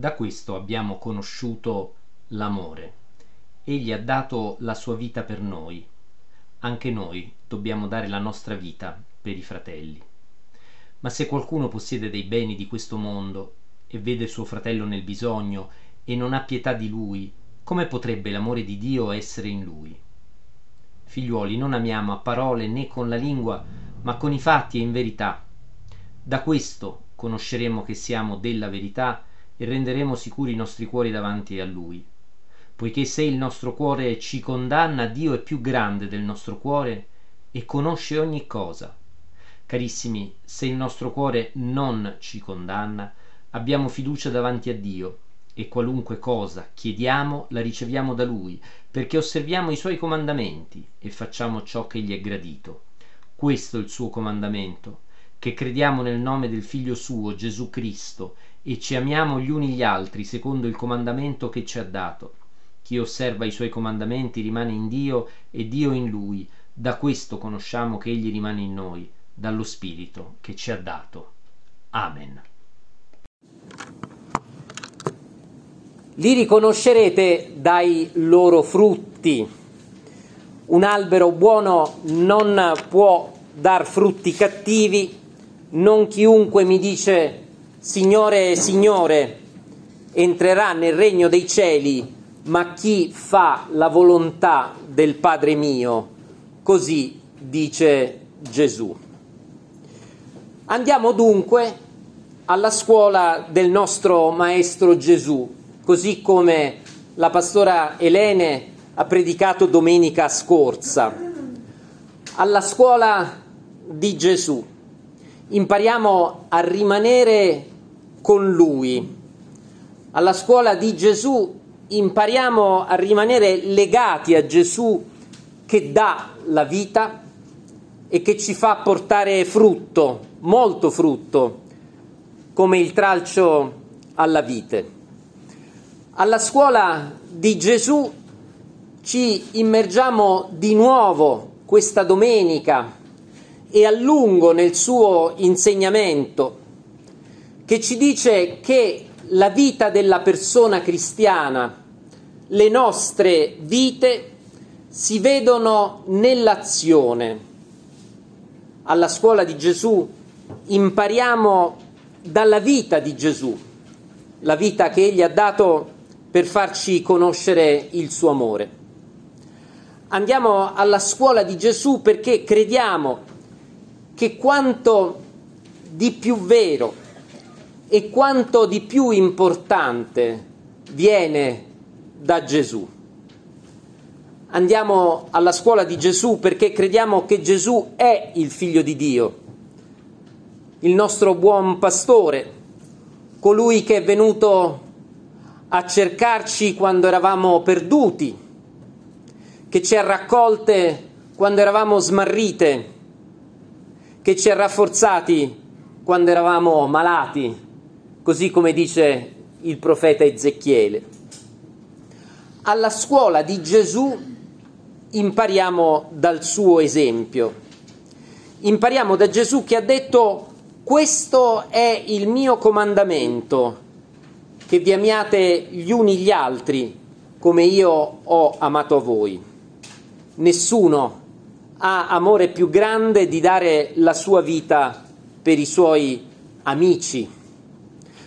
Da questo abbiamo conosciuto l'amore. Egli ha dato la sua vita per noi. Anche noi dobbiamo dare la nostra vita per i fratelli. Ma se qualcuno possiede dei beni di questo mondo e vede suo fratello nel bisogno e non ha pietà di lui, come potrebbe l'amore di Dio essere in lui? Figliuoli, non amiamo a parole né con la lingua, ma con i fatti e in verità. Da questo conosceremo che siamo della verità e renderemo sicuri i nostri cuori davanti a Lui. Poiché se il nostro cuore ci condanna, Dio è più grande del nostro cuore e conosce ogni cosa. Carissimi, se il nostro cuore non ci condanna, abbiamo fiducia davanti a Dio e qualunque cosa chiediamo la riceviamo da Lui, perché osserviamo i Suoi comandamenti e facciamo ciò che gli è gradito. Questo è il suo comandamento, che crediamo nel nome del Figlio suo, Gesù Cristo, e ci amiamo gli uni gli altri secondo il comandamento che ci ha dato. Chi osserva i suoi comandamenti rimane in Dio e Dio in lui. Da questo conosciamo che Egli rimane in noi, dallo Spirito che ci ha dato. Amen. Li riconoscerete dai loro frutti. Un albero buono non può dar frutti cattivi, non chiunque mi dice Signore, Signore, entrerà nel regno dei cieli, ma chi fa la volontà del Padre mio, così dice Gesù. Andiamo dunque alla scuola del nostro Maestro Gesù, così come la pastora Elene ha predicato domenica scorsa, alla scuola di Gesù. Impariamo a rimanere con Lui. Alla scuola di Gesù impariamo a rimanere legati a Gesù che dà la vita e che ci fa portare frutto, molto frutto, come il tralcio alla vite. Alla scuola di Gesù ci immergiamo di nuovo questa domenica e a lungo nel suo insegnamento che ci dice che la vita della persona cristiana, le nostre vite si vedono nell'azione. Alla scuola di Gesù impariamo dalla vita di Gesù, la vita che egli ha dato per farci conoscere il suo amore. Andiamo alla scuola di Gesù perché crediamo che quanto di più vero e quanto di più importante viene da Gesù. Andiamo alla scuola di Gesù perché crediamo che Gesù è il figlio di Dio, il nostro buon pastore, colui che è venuto a cercarci quando eravamo perduti, che ci ha raccolte quando eravamo smarrite, che ci ha rafforzati quando eravamo malati, così come dice il profeta Ezechiele. Alla scuola di Gesù impariamo dal suo esempio. Impariamo da Gesù che ha detto questo è il mio comandamento che vi amiate gli uni gli altri come io ho amato voi. Nessuno ha amore più grande di dare la sua vita per i suoi amici.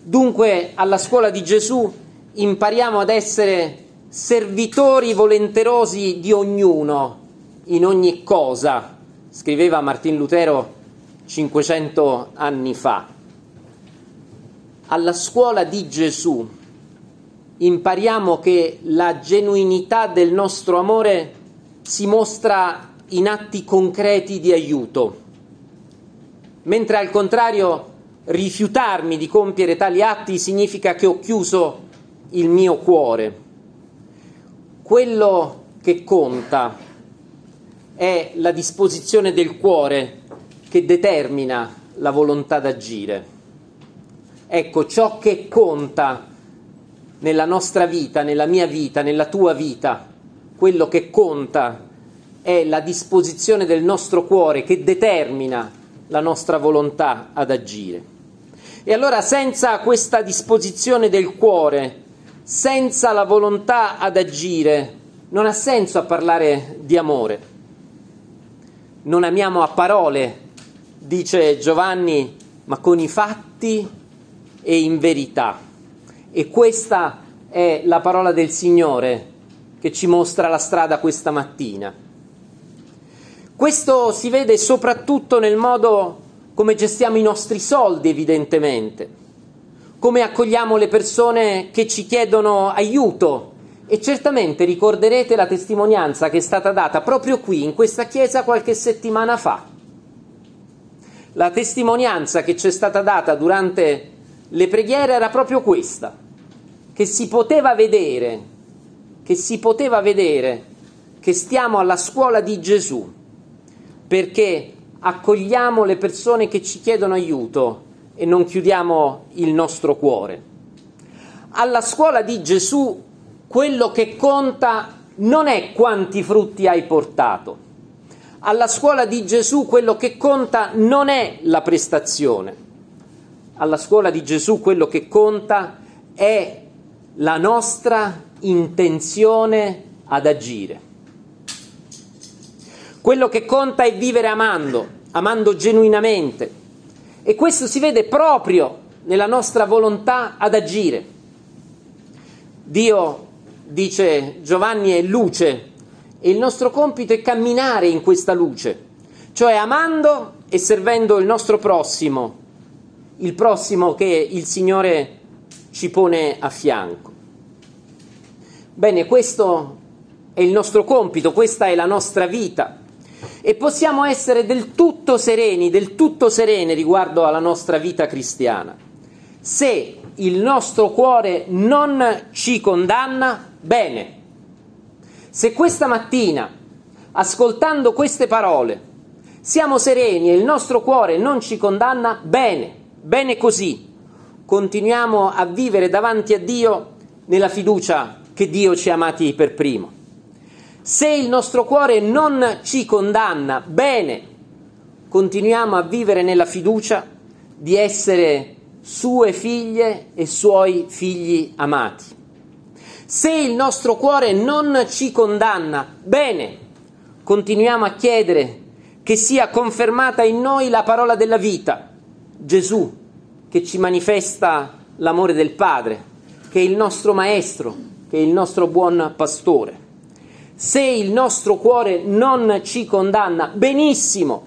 Dunque alla scuola di Gesù impariamo ad essere servitori volenterosi di ognuno in ogni cosa, scriveva Martin Lutero 500 anni fa alla scuola di Gesù impariamo che la genuinità del nostro amore si mostra in atti concreti di aiuto, mentre al contrario rifiutarmi di compiere tali atti significa che ho chiuso il mio cuore. Quello che conta è la disposizione del cuore che determina la volontà d'agire. Ecco, ciò che conta nella nostra vita, nella mia vita, nella tua vita, quello che conta è la disposizione del nostro cuore che determina la nostra volontà ad agire. E allora senza questa disposizione del cuore, senza la volontà ad agire, non ha senso a parlare di amore. Non amiamo a parole, dice Giovanni, ma con i fatti e in verità. E questa è la parola del Signore che ci mostra la strada questa mattina. Questo si vede soprattutto nel modo come gestiamo i nostri soldi, evidentemente, come accogliamo le persone che ci chiedono aiuto. E certamente ricorderete la testimonianza che è stata data proprio qui, in questa chiesa, qualche settimana fa. La testimonianza che ci è stata data durante le preghiere era proprio questa, che si poteva vedere, che si poteva vedere che stiamo alla scuola di Gesù, perché accogliamo le persone che ci chiedono aiuto e non chiudiamo il nostro cuore. Alla scuola di Gesù quello che conta non è quanti frutti hai portato. Alla scuola di Gesù quello che conta non è la prestazione. Alla scuola di Gesù quello che conta è la nostra intenzione ad agire. Quello che conta è vivere amando, amando genuinamente. E questo si vede proprio nella nostra volontà ad agire. Dio, dice Giovanni, è luce e il nostro compito è camminare in questa luce, cioè amando e servendo il nostro prossimo, il prossimo che il Signore ci pone a fianco. Bene, questo è il nostro compito, questa è la nostra vita e possiamo essere del tutto sereni, del tutto serene riguardo alla nostra vita cristiana. Se il nostro cuore non ci condanna, bene. Se questa mattina, ascoltando queste parole, siamo sereni e il nostro cuore non ci condanna, bene, bene così. Continuiamo a vivere davanti a Dio nella fiducia che Dio ci ha amati per primo. Se il nostro cuore non ci condanna, bene, continuiamo a vivere nella fiducia di essere sue figlie e suoi figli amati. Se il nostro cuore non ci condanna, bene, continuiamo a chiedere che sia confermata in noi la parola della vita, Gesù, che ci manifesta l'amore del Padre, che è il nostro Maestro, che è il nostro buon pastore. Se il nostro cuore non ci condanna, benissimo,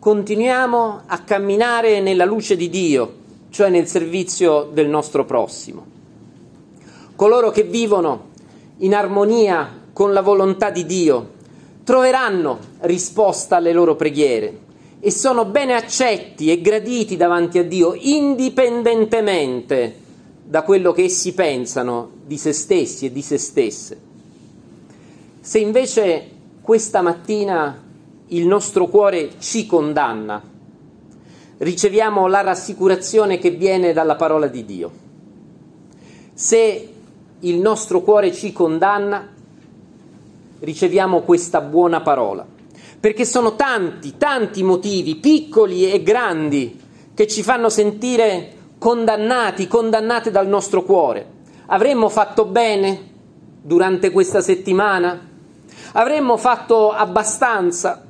continuiamo a camminare nella luce di Dio, cioè nel servizio del nostro prossimo. Coloro che vivono in armonia con la volontà di Dio troveranno risposta alle loro preghiere e sono bene accetti e graditi davanti a Dio indipendentemente da quello che essi pensano di se stessi e di se stesse. Se invece questa mattina il nostro cuore ci condanna, riceviamo la rassicurazione che viene dalla parola di Dio. Se il nostro cuore ci condanna, riceviamo questa buona parola, perché sono tanti, tanti motivi, piccoli e grandi, che ci fanno sentire condannati, condannate dal nostro cuore. Avremmo fatto bene durante questa settimana? Avremmo fatto abbastanza?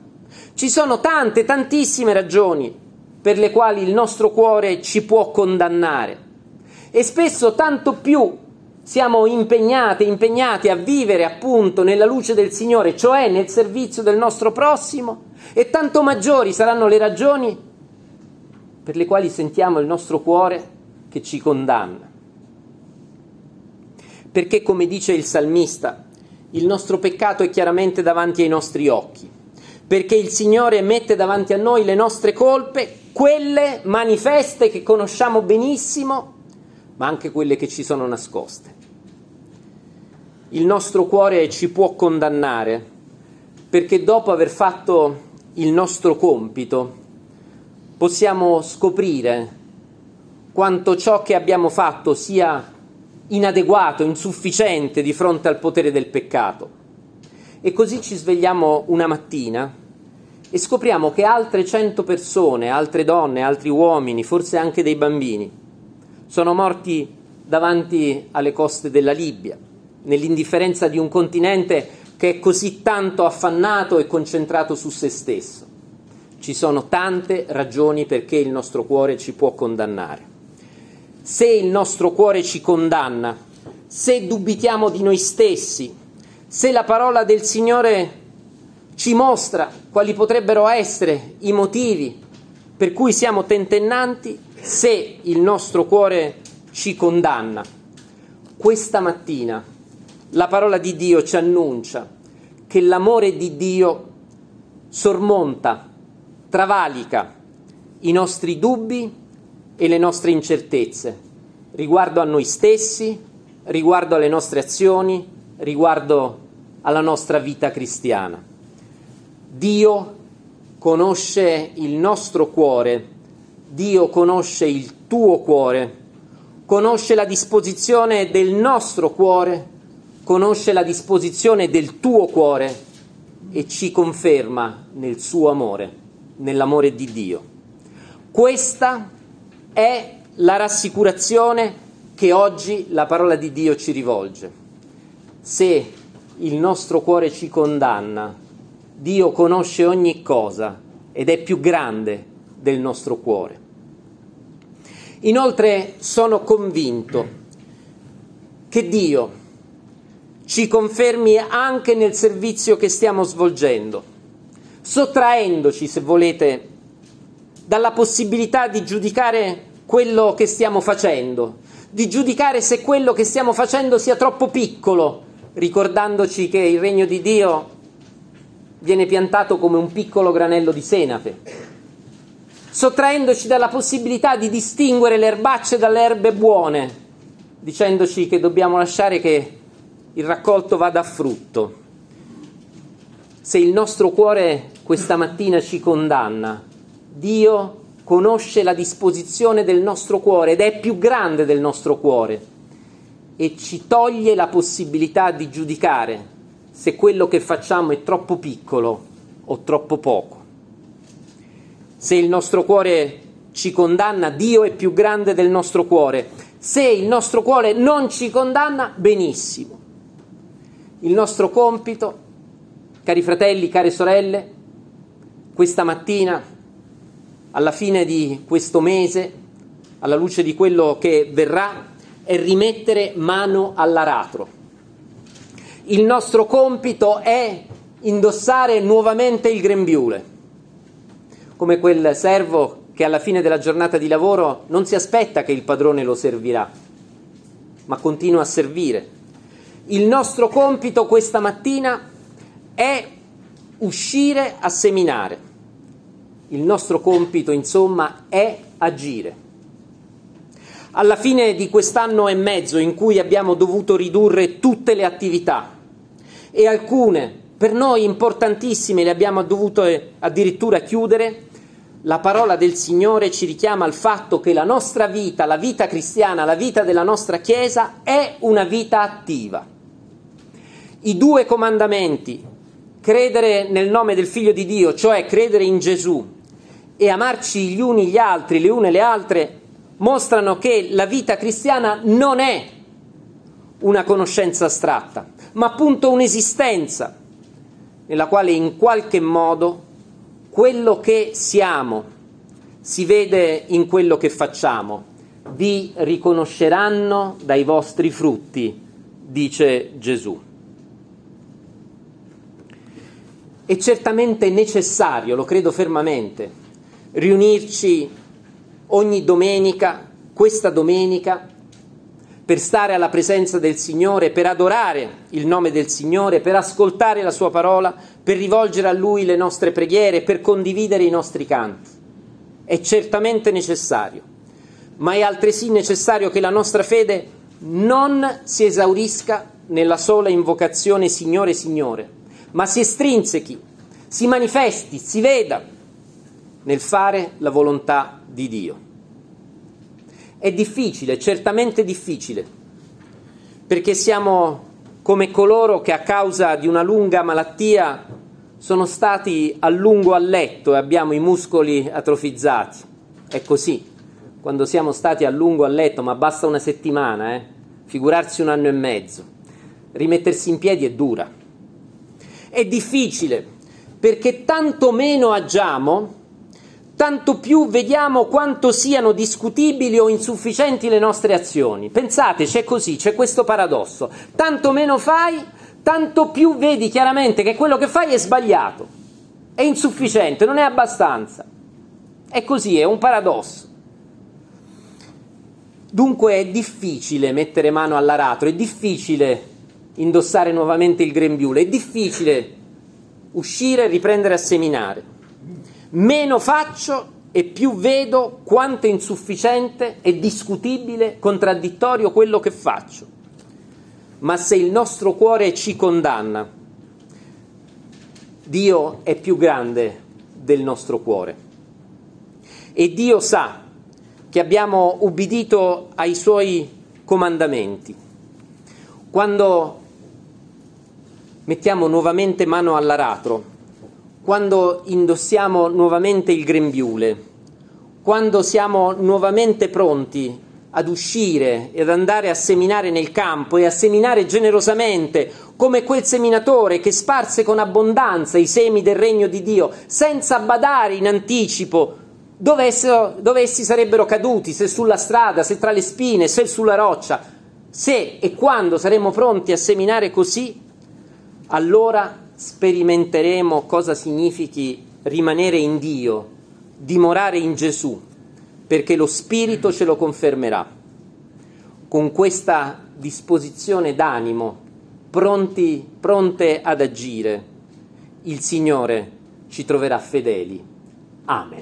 Ci sono tante, tantissime ragioni per le quali il nostro cuore ci può condannare e spesso tanto più siamo impegnati, impegnati a vivere appunto nella luce del Signore, cioè nel servizio del nostro prossimo, e tanto maggiori saranno le ragioni per le quali sentiamo il nostro cuore che ci condanna. Perché come dice il salmista, il nostro peccato è chiaramente davanti ai nostri occhi, perché il Signore mette davanti a noi le nostre colpe, quelle manifeste che conosciamo benissimo, ma anche quelle che ci sono nascoste. Il nostro cuore ci può condannare perché dopo aver fatto il nostro compito possiamo scoprire quanto ciò che abbiamo fatto sia inadeguato, insufficiente di fronte al potere del peccato. E così ci svegliamo una mattina e scopriamo che altre cento persone, altre donne, altri uomini, forse anche dei bambini, sono morti davanti alle coste della Libia, nell'indifferenza di un continente che è così tanto affannato e concentrato su se stesso. Ci sono tante ragioni perché il nostro cuore ci può condannare. Se il nostro cuore ci condanna, se dubitiamo di noi stessi, se la parola del Signore ci mostra quali potrebbero essere i motivi per cui siamo tentennanti, se il nostro cuore ci condanna. Questa mattina la parola di Dio ci annuncia che l'amore di Dio sormonta, travalica i nostri dubbi e le nostre incertezze riguardo a noi stessi, riguardo alle nostre azioni, riguardo alla nostra vita cristiana. Dio conosce il nostro cuore, Dio conosce il tuo cuore, conosce la disposizione del nostro cuore, conosce la disposizione del tuo cuore e ci conferma nel suo amore, nell'amore di Dio. Questa è la rassicurazione che oggi la parola di Dio ci rivolge. Se il nostro cuore ci condanna, Dio conosce ogni cosa ed è più grande del nostro cuore. Inoltre sono convinto che Dio ci confermi anche nel servizio che stiamo svolgendo, sottraendoci, se volete, dalla possibilità di giudicare quello che stiamo facendo, di giudicare se quello che stiamo facendo sia troppo piccolo, ricordandoci che il regno di Dio viene piantato come un piccolo granello di senape, sottraendoci dalla possibilità di distinguere le erbacce dalle erbe buone, dicendoci che dobbiamo lasciare che il raccolto vada a frutto. Se il nostro cuore questa mattina ci condanna, Dio conosce la disposizione del nostro cuore ed è più grande del nostro cuore e ci toglie la possibilità di giudicare se quello che facciamo è troppo piccolo o troppo poco. Se il nostro cuore ci condanna, Dio è più grande del nostro cuore. Se il nostro cuore non ci condanna, benissimo. Il nostro compito, cari fratelli, care sorelle, questa mattina alla fine di questo mese, alla luce di quello che verrà, è rimettere mano all'aratro. Il nostro compito è indossare nuovamente il grembiule, come quel servo che alla fine della giornata di lavoro non si aspetta che il padrone lo servirà, ma continua a servire. Il nostro compito questa mattina è uscire a seminare il nostro compito, insomma, è agire. Alla fine di quest'anno e mezzo in cui abbiamo dovuto ridurre tutte le attività e alcune per noi importantissime le abbiamo dovute addirittura chiudere, la parola del Signore ci richiama al fatto che la nostra vita, la vita cristiana, la vita della nostra Chiesa è una vita attiva. I due comandamenti, credere nel nome del Figlio di Dio, cioè credere in Gesù, e amarci gli uni gli altri, le une le altre, mostrano che la vita cristiana non è una conoscenza astratta, ma appunto un'esistenza nella quale in qualche modo quello che siamo si vede in quello che facciamo. Vi riconosceranno dai vostri frutti, dice Gesù. È certamente necessario, lo credo fermamente, riunirci ogni domenica, questa domenica, per stare alla presenza del Signore, per adorare il nome del Signore, per ascoltare la Sua parola, per rivolgere a Lui le nostre preghiere, per condividere i nostri canti. È certamente necessario, ma è altresì necessario che la nostra fede non si esaurisca nella sola invocazione Signore, Signore, ma si estrinsechi, si manifesti, si veda nel fare la volontà di Dio. È difficile, certamente difficile, perché siamo come coloro che a causa di una lunga malattia sono stati a lungo a letto e abbiamo i muscoli atrofizzati. È così, quando siamo stati a lungo a letto, ma basta una settimana, eh? figurarsi un anno e mezzo. Rimettersi in piedi è dura. È difficile, perché tanto meno agiamo, tanto più vediamo quanto siano discutibili o insufficienti le nostre azioni. Pensate, c'è così, c'è questo paradosso. Tanto meno fai, tanto più vedi chiaramente che quello che fai è sbagliato, è insufficiente, non è abbastanza. È così, è un paradosso. Dunque è difficile mettere mano all'aratro, è difficile indossare nuovamente il grembiule, è difficile uscire e riprendere a seminare. Meno faccio e più vedo quanto è insufficiente e discutibile, contraddittorio quello che faccio. Ma se il nostro cuore ci condanna, Dio è più grande del nostro cuore. E Dio sa che abbiamo ubbidito ai suoi comandamenti. Quando mettiamo nuovamente mano all'aratro, quando indossiamo nuovamente il grembiule, quando siamo nuovamente pronti ad uscire e ad andare a seminare nel campo e a seminare generosamente, come quel seminatore che sparse con abbondanza i semi del regno di Dio, senza badare in anticipo dove, esso, dove essi sarebbero caduti, se sulla strada, se tra le spine, se sulla roccia. Se e quando saremo pronti a seminare così, allora sperimenteremo cosa significhi rimanere in Dio, dimorare in Gesù, perché lo Spirito ce lo confermerà. Con questa disposizione d'animo, pronti, pronte ad agire, il Signore ci troverà fedeli. Amen.